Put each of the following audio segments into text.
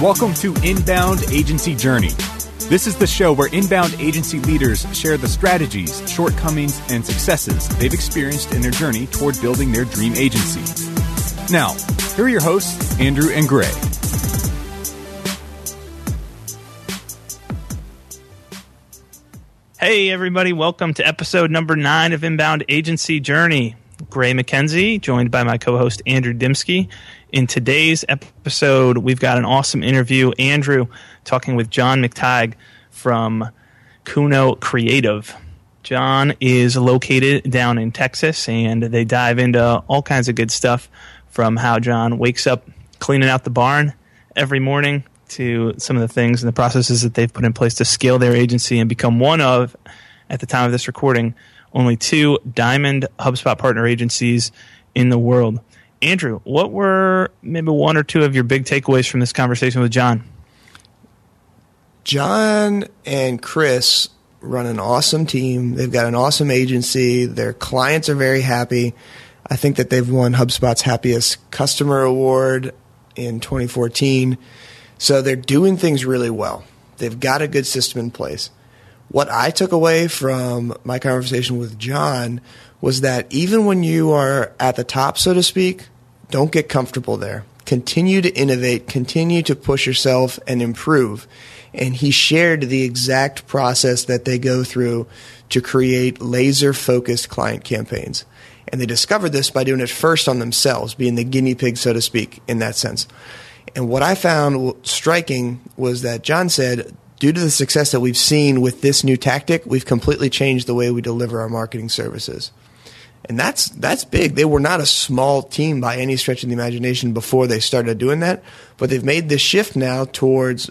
Welcome to Inbound Agency Journey. This is the show where inbound agency leaders share the strategies, shortcomings, and successes they've experienced in their journey toward building their dream agency. Now, here are your hosts, Andrew and Gray. Hey, everybody, welcome to episode number nine of Inbound Agency Journey. Gray McKenzie, joined by my co host, Andrew Dymski. In today's episode, we've got an awesome interview. Andrew talking with John McTigue from Kuno Creative. John is located down in Texas, and they dive into all kinds of good stuff from how John wakes up cleaning out the barn every morning to some of the things and the processes that they've put in place to scale their agency and become one of, at the time of this recording, only two Diamond HubSpot partner agencies in the world. Andrew, what were maybe one or two of your big takeaways from this conversation with John? John and Chris run an awesome team. They've got an awesome agency. Their clients are very happy. I think that they've won HubSpot's Happiest Customer Award in 2014. So they're doing things really well. They've got a good system in place. What I took away from my conversation with John was that even when you are at the top, so to speak, don't get comfortable there. Continue to innovate, continue to push yourself and improve. And he shared the exact process that they go through to create laser focused client campaigns. And they discovered this by doing it first on themselves, being the guinea pig, so to speak, in that sense. And what I found striking was that John said, due to the success that we've seen with this new tactic, we've completely changed the way we deliver our marketing services. And that's that's big. They were not a small team by any stretch of the imagination before they started doing that, but they've made this shift now towards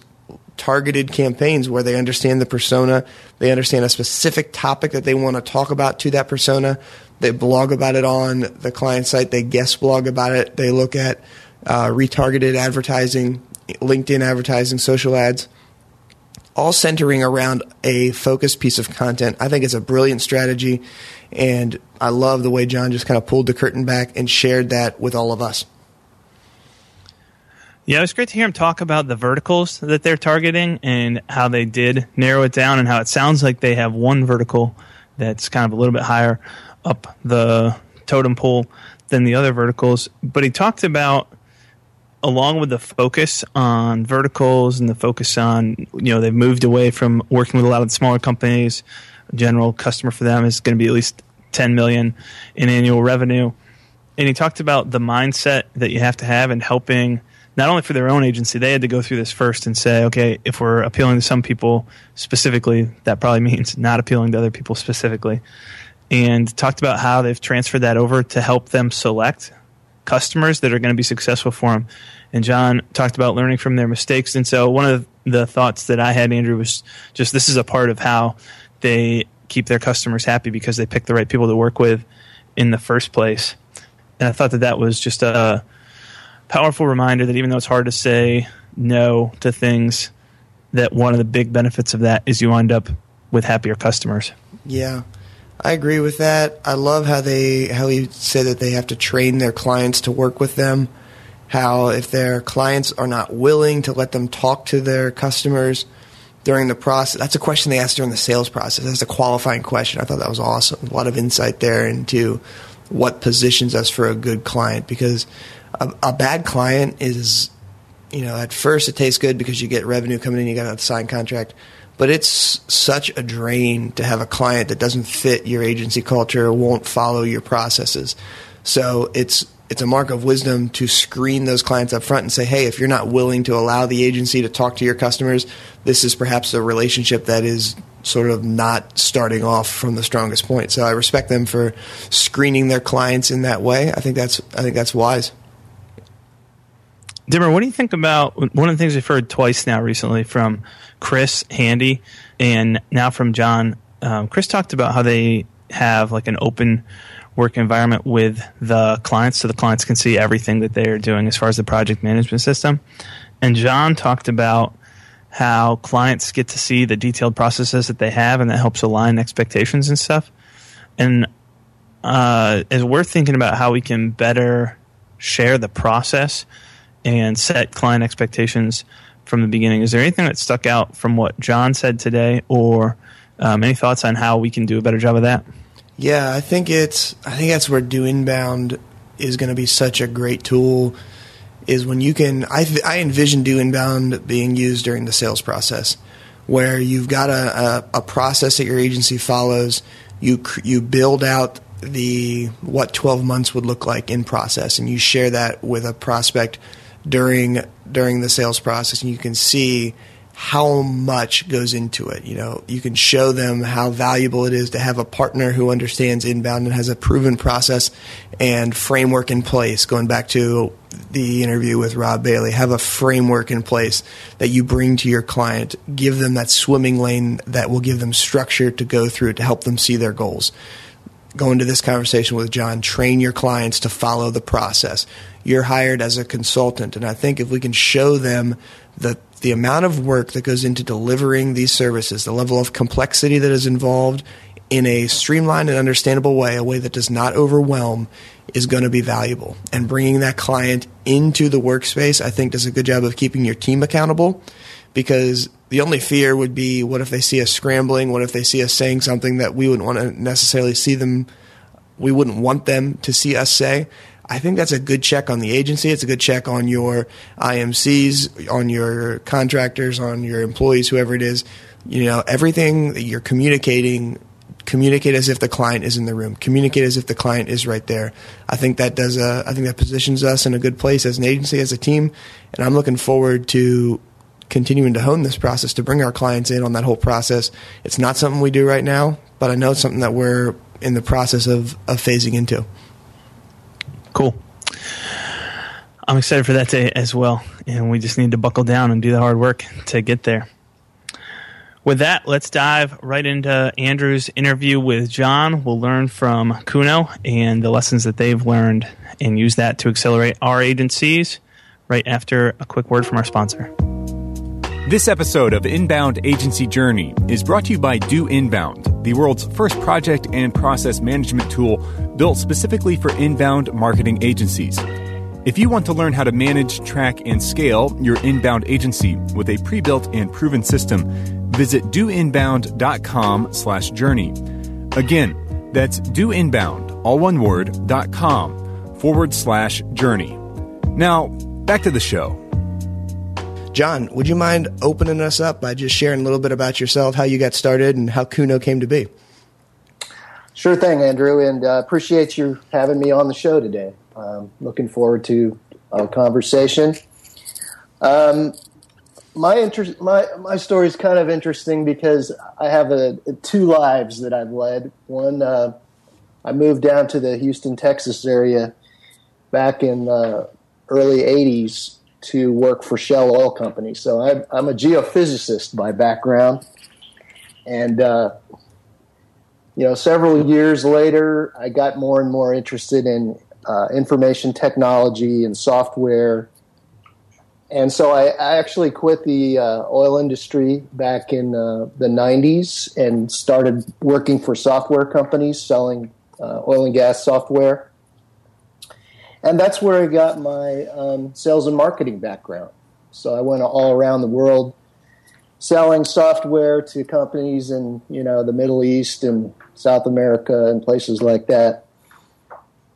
targeted campaigns where they understand the persona, they understand a specific topic that they want to talk about to that persona. They blog about it on the client site, they guest blog about it, they look at uh, retargeted advertising, LinkedIn advertising, social ads all centering around a focused piece of content. I think it's a brilliant strategy, and I love the way John just kind of pulled the curtain back and shared that with all of us. Yeah, it was great to hear him talk about the verticals that they're targeting and how they did narrow it down, and how it sounds like they have one vertical that's kind of a little bit higher up the totem pole than the other verticals. But he talked about along with the focus on verticals and the focus on you know they've moved away from working with a lot of the smaller companies. General customer for them is going to be at least 10 million in annual revenue. And he talked about the mindset that you have to have in helping not only for their own agency they had to go through this first and say okay if we're appealing to some people specifically that probably means not appealing to other people specifically. And talked about how they've transferred that over to help them select customers that are going to be successful for them. And John talked about learning from their mistakes. And so one of the thoughts that I had, Andrew, was just this is a part of how they keep their customers happy because they pick the right people to work with in the first place. And I thought that that was just a powerful reminder that even though it's hard to say no to things, that one of the big benefits of that is you wind up with happier customers. Yeah. I agree with that. I love how they how he said that they have to train their clients to work with them. How if their clients are not willing to let them talk to their customers during the process, that's a question they asked during the sales process. That's a qualifying question. I thought that was awesome. A lot of insight there into what positions us for a good client because a, a bad client is, you know, at first it tastes good because you get revenue coming in, you got a signed contract but it's such a drain to have a client that doesn't fit your agency culture, won't follow your processes. So it's it's a mark of wisdom to screen those clients up front and say, hey, if you're not willing to allow the agency to talk to your customers, this is perhaps a relationship that is sort of not starting off from the strongest point. So I respect them for screening their clients in that way. I think that's I think that's wise. Dimmer, what do you think about one of the things we've heard twice now recently from Chris Handy and now from John? Um, Chris talked about how they have like an open work environment with the clients so the clients can see everything that they are doing as far as the project management system. And John talked about how clients get to see the detailed processes that they have, and that helps align expectations and stuff. And uh, as we're thinking about how we can better share the process and set client expectations from the beginning, is there anything that stuck out from what John said today, or um, any thoughts on how we can do a better job of that? Yeah, I think it's. I think that's where Do Inbound is going to be such a great tool. Is when you can. I I envision Do Inbound being used during the sales process, where you've got a, a, a process that your agency follows. You you build out the what 12 months would look like in process and you share that with a prospect during during the sales process and you can see how much goes into it. You know, you can show them how valuable it is to have a partner who understands inbound and has a proven process and framework in place. Going back to the interview with Rob Bailey, have a framework in place that you bring to your client. Give them that swimming lane that will give them structure to go through to help them see their goals. Go into this conversation with John, train your clients to follow the process. You're hired as a consultant, and I think if we can show them the the amount of work that goes into delivering these services, the level of complexity that is involved in a streamlined and understandable way, a way that does not overwhelm, is going to be valuable. And bringing that client into the workspace, I think, does a good job of keeping your team accountable because the only fear would be what if they see us scrambling? What if they see us saying something that we wouldn't want to necessarily see them, we wouldn't want them to see us say? I think that's a good check on the agency. It's a good check on your IMCs, on your contractors, on your employees, whoever it is. You know, everything that you're communicating, communicate as if the client is in the room. Communicate as if the client is right there. I think that does. A, I think that positions us in a good place as an agency, as a team, and I'm looking forward to continuing to hone this process to bring our clients in on that whole process. It's not something we do right now, but I know it's something that we're in the process of, of phasing into. Cool. I'm excited for that day as well, and we just need to buckle down and do the hard work to get there. With that, let's dive right into Andrew's interview with John. We'll learn from Kuno and the lessons that they've learned and use that to accelerate our agencies right after a quick word from our sponsor. This episode of Inbound Agency Journey is brought to you by Do Inbound, the world's first project and process management tool built specifically for inbound marketing agencies. If you want to learn how to manage, track, and scale your inbound agency with a pre-built and proven system, visit doinbound.com slash journey. Again, that's doinbound, all one word, dot com forward slash journey. Now, back to the show. John, would you mind opening us up by just sharing a little bit about yourself, how you got started, and how Kuno came to be? Sure thing, Andrew, and uh, appreciate you having me on the show today. Um, looking forward to our conversation. Um, my interest, my my story is kind of interesting because I have a, a two lives that I've led. One, uh, I moved down to the Houston, Texas area back in the early '80s to work for Shell Oil Company. So I, I'm a geophysicist by background, and uh, you know, several years later, I got more and more interested in uh, information technology and software. And so I, I actually quit the uh, oil industry back in uh, the 90s and started working for software companies selling uh, oil and gas software. And that's where I got my um, sales and marketing background. So I went all around the world selling software to companies in you know the Middle East and South America and places like that,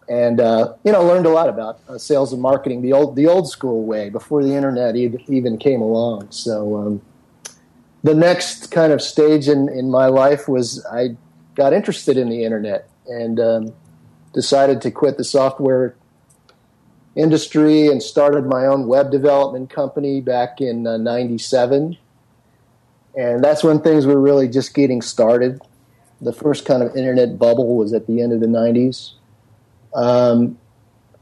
and uh, you know learned a lot about uh, sales and marketing the old the old school way before the internet even came along. So um, the next kind of stage in in my life was I got interested in the internet and um, decided to quit the software industry and started my own web development company back in uh, 97 and that's when things were really just getting started the first kind of internet bubble was at the end of the 90s. Um,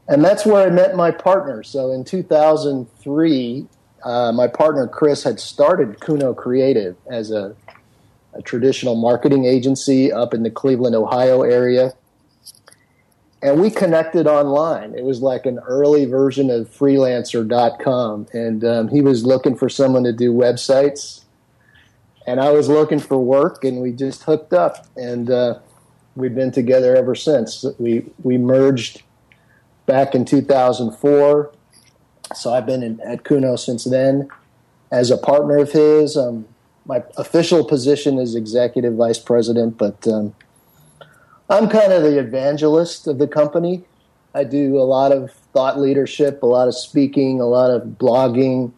and that's where I met my partner. So in 2003, uh, my partner Chris had started Kuno Creative as a, a, traditional marketing agency up in the Cleveland, Ohio area. And we connected online. It was like an early version of freelancer.com. And um, he was looking for someone to do websites. And I was looking for work, and we just hooked up. And uh, we've been together ever since. We, we merged back in 2004. So I've been in, at Kuno since then as a partner of his. Um, my official position is executive vice president, but um, I'm kind of the evangelist of the company. I do a lot of thought leadership, a lot of speaking, a lot of blogging.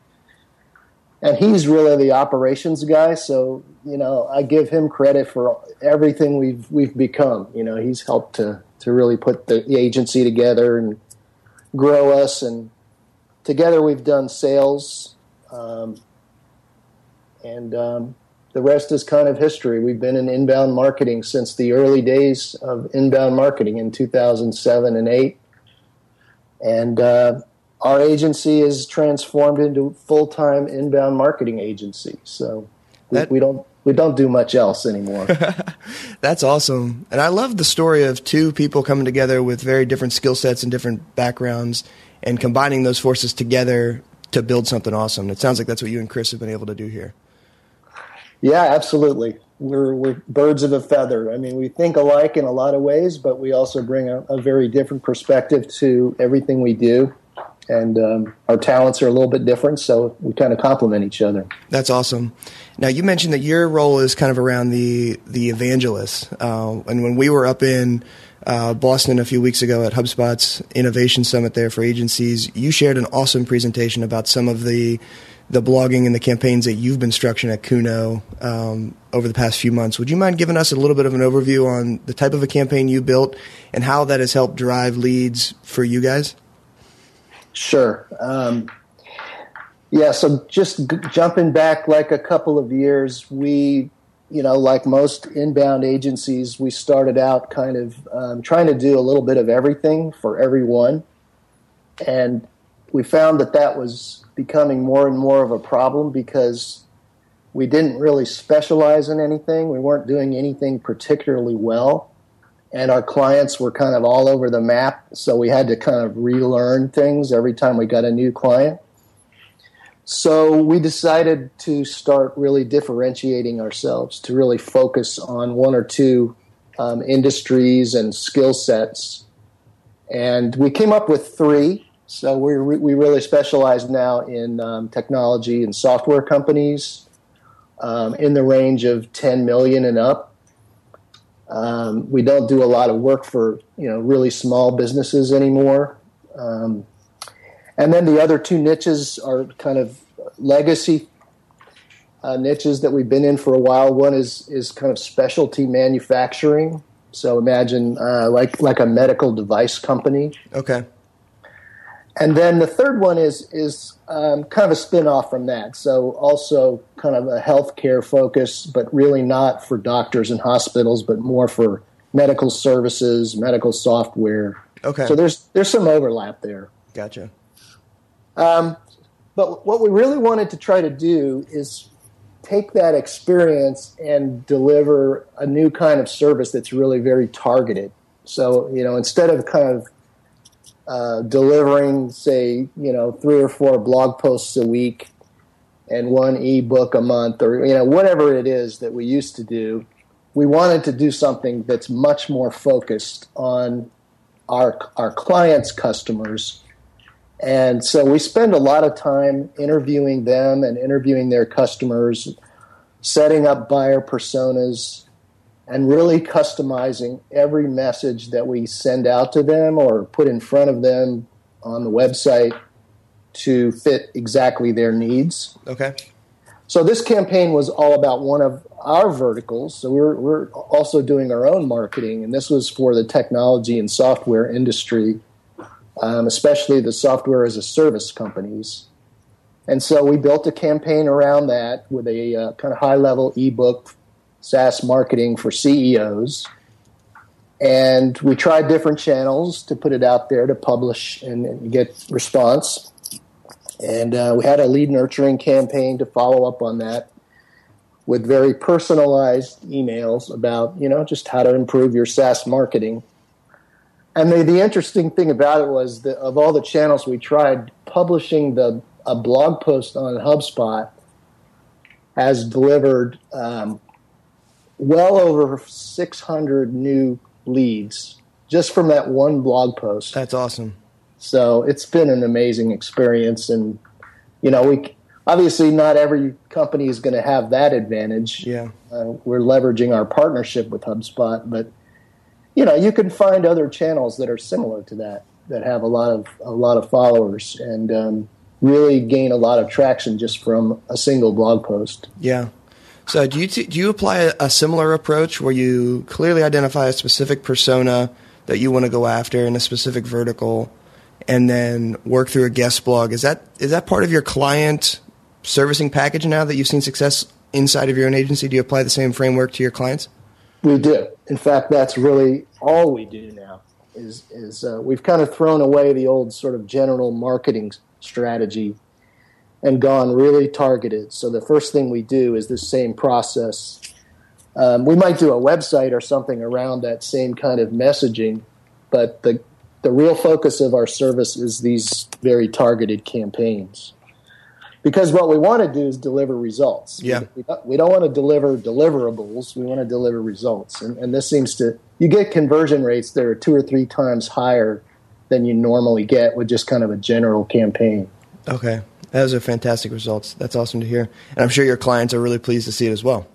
And he's really the operations guy, so you know I give him credit for everything we've we've become. You know, he's helped to to really put the, agency together and grow us, and together we've done sales, um, and um, the rest is kind of history. We've been in inbound marketing since the early days of inbound marketing in 2007 and 8. And uh, our agency is transformed into full time inbound marketing agency. So we, that, we, don't we don't do much else anymore. That's awesome. And I love the story of two people coming together with very different skill sets and different backgrounds and combining those forces together to build something awesome. It sounds like that's what you and Chris have been able to do here. Yeah, absolutely. We're, we're birds of a feather. I mean, we think alike in a lot of ways, but we also bring a, a very different perspective to everything we do. And um, our talents are a little bit different, so we kind of complement each other. That's awesome. Now, you mentioned that your role is kind of around the the evangelist. Uh, and when we were up in uh, Boston a few weeks ago at HubSpot's Innovation Summit there for agencies, you shared an awesome presentation about some of the the blogging and the campaigns that you've been structuring at Kuno um, over the past few months. Would you mind giving us a little bit of an overview on the type of a campaign you built and how that has helped drive leads for you guys? Sure. Um, yeah, so just g- jumping back like a couple of years, we, you know, like most inbound agencies, we started out kind of um, trying to do a little bit of everything for everyone. And we found that that was becoming more and more of a problem because we didn't really specialize in anything. We weren't doing anything particularly well. And our clients were kind of all over the map. So we had to kind of relearn things every time we got a new client. So we decided to start really differentiating ourselves, to really focus on one or two um, industries and skill sets. And we came up with three so we we really specialize now in um, technology and software companies um, in the range of 10 million and up. Um, we don't do a lot of work for you know really small businesses anymore. Um, and then the other two niches are kind of legacy uh, niches that we've been in for a while. One is is kind of specialty manufacturing. So imagine uh, like like a medical device company. Okay and then the third one is is um, kind of a spin off from that. So also kind of a healthcare focus, but really not for doctors and hospitals, but more for medical services, medical software. Okay. So there's there's some overlap there. Gotcha. Um, but what we really wanted to try to do is take that experience and deliver a new kind of service that's really very targeted. So you know, instead of kind of uh, delivering, say, you know, three or four blog posts a week and one ebook a month, or you know, whatever it is that we used to do. We wanted to do something that's much more focused on our our clients' customers, and so we spend a lot of time interviewing them and interviewing their customers, setting up buyer personas, and really customizing every message that we send out to them or put in front of them on the website to fit exactly their needs. Okay. So this campaign was all about one of our verticals. So we're we're also doing our own marketing, and this was for the technology and software industry, um, especially the software as a service companies. And so we built a campaign around that with a uh, kind of high level ebook SaaS marketing for CEOs. And we tried different channels to put it out there to publish and, and get response. And uh, we had a lead nurturing campaign to follow up on that with very personalized emails about, you know, just how to improve your SaaS marketing. and the, the interesting thing about it was that of all the channels we tried, publishing the a blog post on HubSpot has delivered um, well over 600 new leads just from that one blog post. That's awesome. So it's been an amazing experience, and you know, we obviously not every company is going to have that advantage. Yeah, uh, we're leveraging our partnership with HubSpot, but you know, you can find other channels that are similar to that that have a lot of a lot of followers and um, really gain a lot of traction just from a single blog post. Yeah. So do you t- do you apply a, a similar approach where you clearly identify a specific persona that you want to go after in a specific vertical? and then work through a guest blog. Is that is that part of your client servicing package now that you've seen success inside of your own agency? Do you apply the same framework to your clients? We do. In fact, that's really all we do now. Is is uh, we've kind of thrown away the old sort of general marketing strategy and gone really targeted. So the first thing we do is this same process. Um, we might do a website or something around that same kind of messaging, but the the real focus of our service is these very targeted campaigns. Because what we want to do is deliver results. Yeah. We, don't, we don't want to deliver deliverables. We want to deliver results. And, and this seems to, you get conversion rates that are two or three times higher than you normally get with just kind of a general campaign. Okay. Those are fantastic results. That's awesome to hear. And I'm sure your clients are really pleased to see it as well.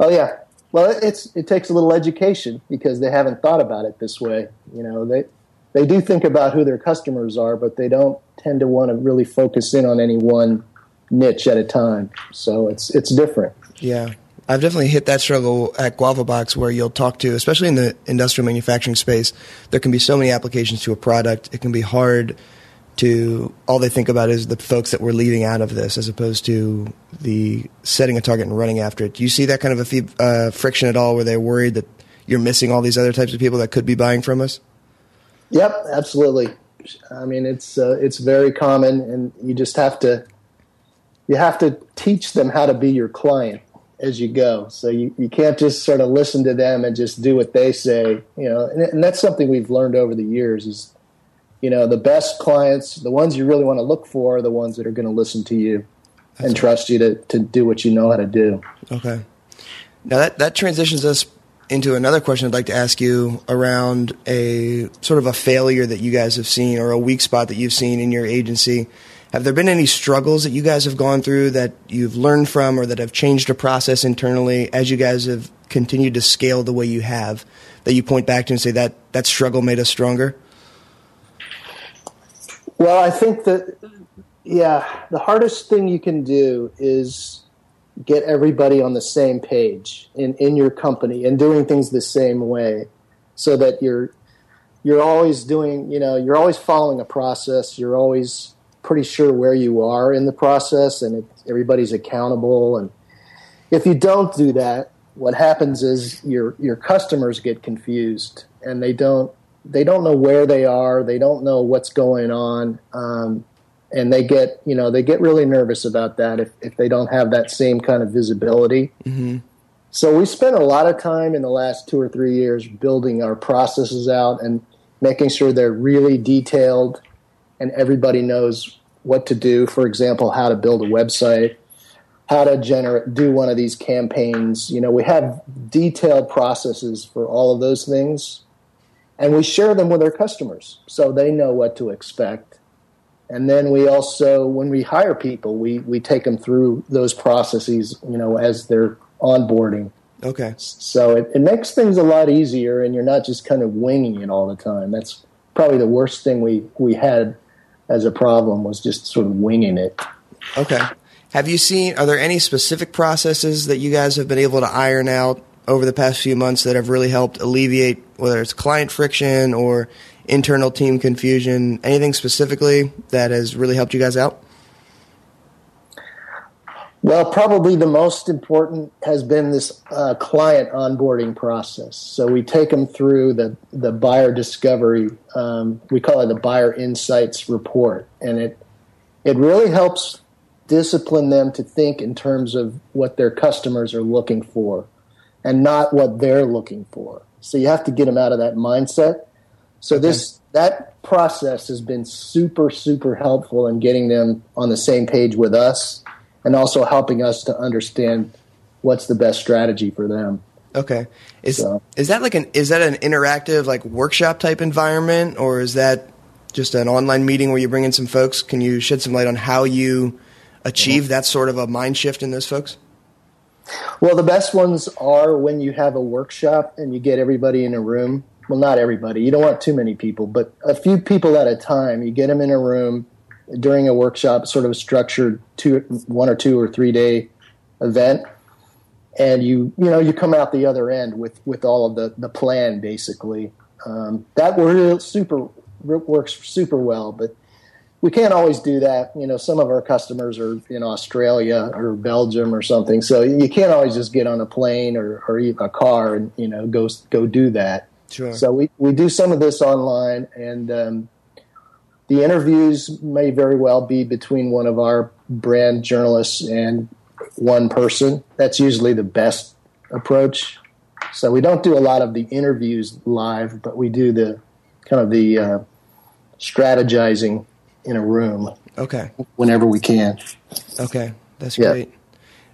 Oh, yeah. Well, it's it takes a little education because they haven't thought about it this way. You know, they they do think about who their customers are, but they don't tend to want to really focus in on any one niche at a time. So it's it's different. Yeah. I've definitely hit that struggle at Guava Box where you'll talk to, especially in the industrial manufacturing space, there can be so many applications to a product. It can be hard to all they think about is the folks that we're leaving out of this as opposed to the setting a target and running after it. Do you see that kind of a uh, friction at all where they're worried that you're missing all these other types of people that could be buying from us? Yep, absolutely. I mean, it's uh, it's very common, and you just have to you have to teach them how to be your client as you go. So you, you can't just sort of listen to them and just do what they say. You know, and, and that's something we've learned over the years is you know the best clients, the ones you really want to look for, are the ones that are going to listen to you that's and trust you to to do what you know how to do. Okay. Now that that transitions us into another question I'd like to ask you around a sort of a failure that you guys have seen or a weak spot that you've seen in your agency. Have there been any struggles that you guys have gone through that you've learned from or that have changed a process internally as you guys have continued to scale the way you have that you point back to and say that that struggle made us stronger? Well, I think that, yeah, the hardest thing you can do is get everybody on the same page in, in your company and doing things the same way so that you're you're always doing you know you're always following a process. You're always pretty sure where you are in the process and it, everybody's accountable. And if you don't do that what happens is your your customers get confused and they don't they don't know where they are. They don't know what's going on. Um, and they get you know they get really nervous about that if, if they don't have that same kind of visibility. Mm-hmm. so we spent a lot of time in the last two or three years building our processes out and making sure they're really detailed and everybody knows what to do. For example how to build a website how to generate do one of these campaigns. You know we have detailed processes for all of those things and we share them with our customers so they know what to expect. And then we also when we hire people we we take them through those processes you know as they're onboarding. Okay. So it, it makes things a lot easier and you're not just kind of winging it all the time. That's probably the worst thing we we had as a problem was just sort of winging it. Okay. Have you seen are there any specific processes that you guys have been able to iron out over the past few months that have really helped alleviate whether it's client friction or internal team confusion? Anything specifically that has really helped you guys out? Well, probably the most important has been this uh, client onboarding process. So we take them through the, the buyer discovery. Um, we call it the buyer insights report, and it it really helps discipline them to think in terms of what their customers are looking for, and not what they're looking for. So you have to get them out of that mindset So this that process has been super super helpful in getting them on the same page with us, and also helping us to understand what's the best strategy for them. Okay. Is so. is that like an is that an interactive like workshop type environment or is that just an online meeting where you bring in some folks? Can you shed some light on how you achieve mm-hmm. that sort of a mind shift in those folks? Well, the best ones are when you have a workshop and you get everybody in a room. Well, not everybody. You don't want too many people, but a few people at a time. You get them in a room during a workshop, sort of a structured two, one or two or three day event and you you know you come out the other end with with all of the the plan basically. Um, that works super works super well, but we can't always do that. You know, some of our customers are in Australia or Belgium or something, so you can't always just get on a plane or or even a car and you know go go do that. Sure. So we we do some of this online, and um, the interviews may very well be between one of our brand journalists and one person. That's usually the best approach. So we don't do a lot of the interviews live, but we do the kind of the uh, strategizing in a room. Okay. Whenever we can. Okay, that's great.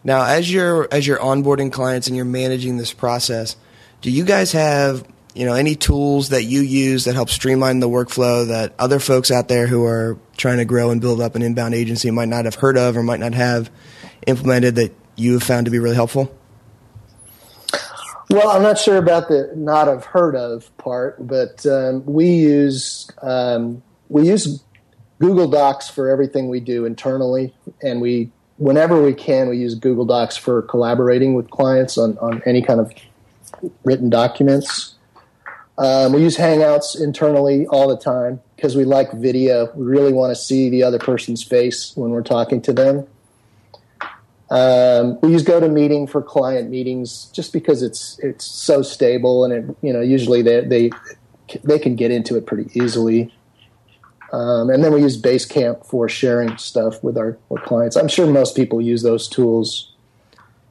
Now, as you're as you're onboarding clients and you're managing this process, do you guys have you know any tools that you use that help streamline the workflow that other folks out there who are trying to grow and build up an inbound agency might not have heard of or might not have implemented that you have found to be really helpful? Well, I'm not sure about the not have heard of part, but um, we use um, we use Google Docs for everything we do internally, and we whenever we can we use Google Docs for collaborating with clients on on any kind of written documents. Um, we use Hangouts internally all the time because we like video. We really want to see the other person's face when we're talking to them. Um, we use GoToMeeting for client meetings just because it's it's so stable and it you know usually they they they can get into it pretty easily. Um, and then we use Basecamp for sharing stuff with our with clients. I'm sure most people use those tools.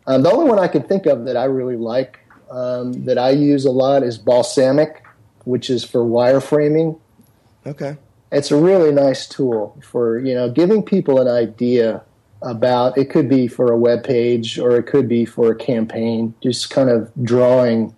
Um, the only one I can think of that I really like um, that I use a lot is Balsamiq, which is for wireframing. Okay, it's a really nice tool for you know giving people an idea about it could be for a web page or it could be for a campaign just kind of drawing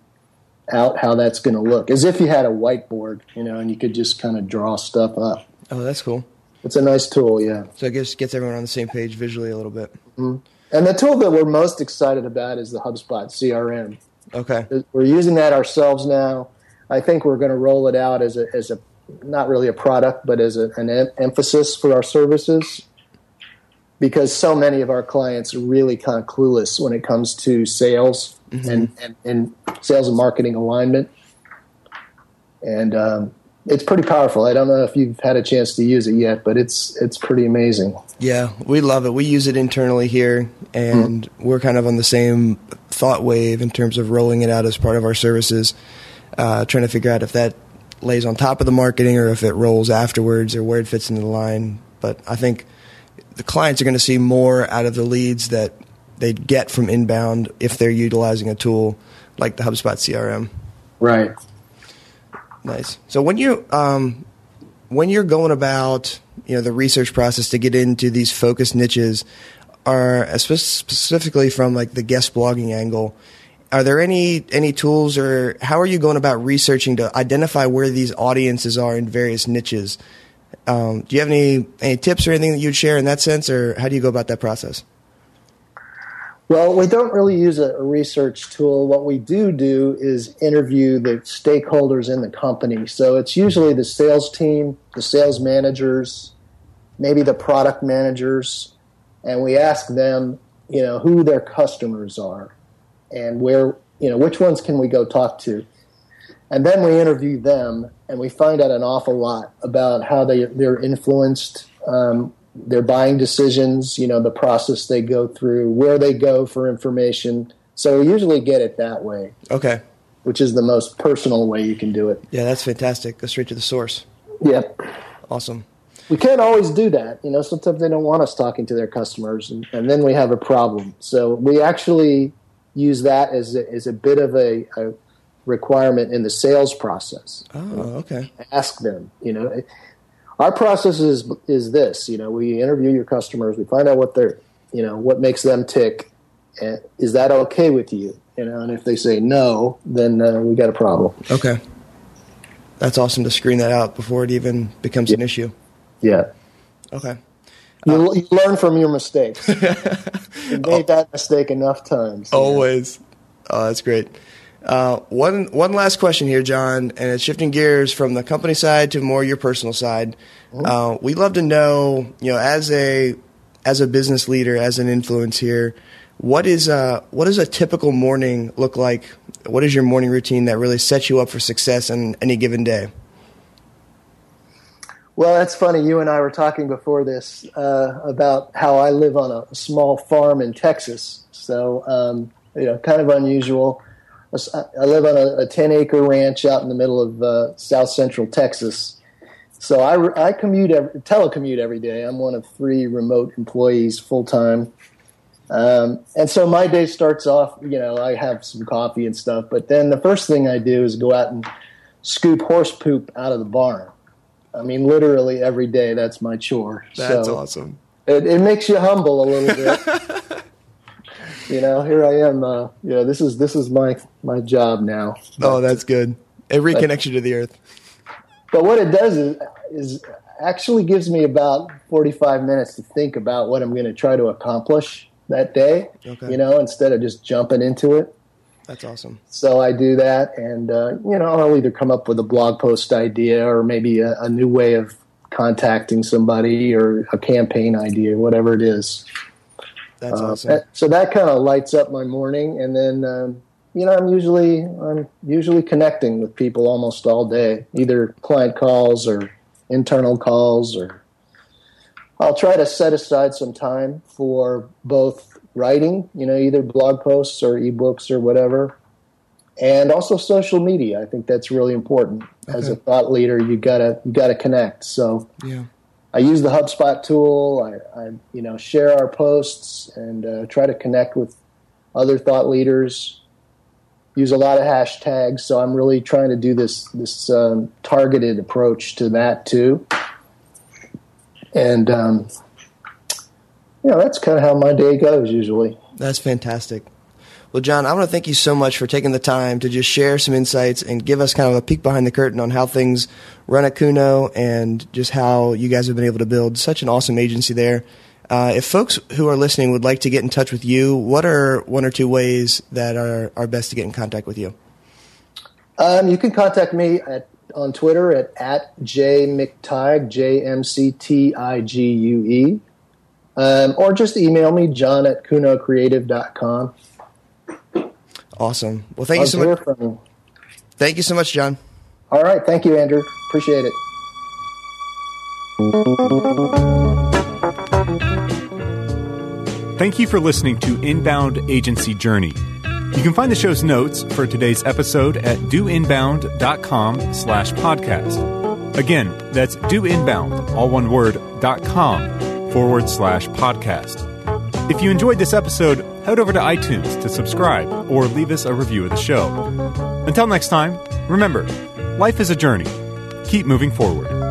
out how that's going to look as if you had a whiteboard you know and you could just kind of draw stuff up oh that's cool. It's a nice tool yeah. So it gets, gets everyone on the same page visually a little bit. Mm-hmm. and the tool that we're most excited about is the hubspot crm okay. We're using that ourselves now. I think we're going to roll it out as a as a not really a product but as a, an em- emphasis for our services. Because so many of our clients are really kind of clueless when it comes to sales mm-hmm. and, and, and, sales and marketing alignment. And um, it's pretty powerful. I don't know if you've had a chance to use it yet, but it's it's pretty amazing. Yeah, we love it. We use it internally here, and mm-hmm. we're kind of on the same thought wave in terms of rolling it out as part of our services. Uh, trying to figure out if that lays on top of the marketing or if it rolls afterwards or where it fits into the line. But I think the clients are going to see more out of the leads that they get from inbound if they're utilizing a tool like the HubSpot CRM. Right. Nice. So when you um, when you're going about you know the research process to get into these focused niches, are specifically from like the guest blogging angle. Are there any any tools or how are you going about researching to identify where these audiences are in various niches? Um, do you have any any tips or anything that you'd share in that sense, or how do you go about that process? Well, we don't really use a, research tool. What we do do is interview the stakeholders in the company. So it's usually the sales team, the sales managers, maybe the product managers, and we ask them, you know, who their customers are and where, you know, which ones can we go talk to. And then we interview them and we find out an awful lot about how they, they're influenced, um, their buying decisions, you know, the process they go through, where they go for information. So we usually get it that way. Okay. Which is the most personal way you can do it. Yeah, that's fantastic. Go straight to the source. Yep. Awesome. We can't always do that. You know, sometimes they don't want us talking to their customers, and, and then we have a problem. So we actually use that as a, as a bit of a, a requirement in the sales process. Oh, okay. Ask them. You know, our process is is this. You know, we interview your customers. We find out what they're, you know, what makes them tick. And is that okay with you? You know, and if they say no, then uh, we got a problem. Okay. That's awesome to screen that out before it even becomes an issue. Yeah. Okay. You, you learn from your mistakes. you made that mistake enough times. Always. Oh, that's great. Uh, one one last question here, John, and it's shifting gears from the company side to more your personal side. Uh, we'd love to know, you know, as a as a business leader, as an influence here, what is uh what does a typical morning look like? What is your morning routine that really sets you up for success on any given day? Well, that's funny. You and I were talking before this uh, about how I live on a small farm in Texas. So, um, you know, kind of unusual. I live on a, a 10 acre ranch out in the middle of uh, south central Texas. So I, I commute, every, telecommute every day. I'm one of three remote employees full time. Um, and so my day starts off, you know, I have some coffee and stuff, but then the first thing I do is go out and scoop horse poop out of the barn. I mean, literally every day. That's my chore. That's so awesome. It, it makes you humble a little bit. you know, here I am. Uh, you know, this is this is my my job now. Oh, that's good. It reconnects you to the earth. But what it does is is actually gives me about forty five minutes to think about what I'm going to try to accomplish that day. Okay. You know, instead of just jumping into it. That's awesome. So I do that, and uh, you know, I'll either come up with a blog post idea or maybe a, a new way of contacting somebody or a campaign idea, whatever it is. That's Uh, awesome. that- so that kind of lights up my morning, and then um, you know I'm usually I'm usually connecting with people almost all day, either client calls or internal calls, or I'll try to set aside some time for both writing, you know, either blog posts or ebooks or whatever, and also social media. I think that's really important. As a thought leader, you gotta you gotta connect. So. yeah. I use the HubSpot tool. I, I you know share our posts and uh, try to connect with other thought leaders. Use a lot of hashtags, so I'm really trying to do this this um, targeted approach to that too. And um, you know that's kind of how my day goes usually. That's fantastic. Well, John, I want to thank you so much for taking the time to just share some insights and give us kind of a peek behind the curtain on how things run at Kuno and just how you guys have been able to build such an awesome agency there. Uh, if folks who are listening would like to get in touch with you, what are one or two ways that are, are best to get in contact with you? Um, you can contact me at on Twitter at at jmctigue j m c t i g u e, um, or just email me john at kunocreative.com. Awesome. Well, thank you so much. from you. Thank you so much, John. All right. Thank you, Andrew. Appreciate it. Thank you for listening to Inbound Agency Journey. You can find the show's notes for today's episode at doinbound.com slash podcast. Again, that's doinbound, all one word, dot com forward slash podcast. If you enjoyed this episode, head over to iTunes to subscribe or leave us a review of the show. Until next time, remember, life is a journey. Keep moving forward.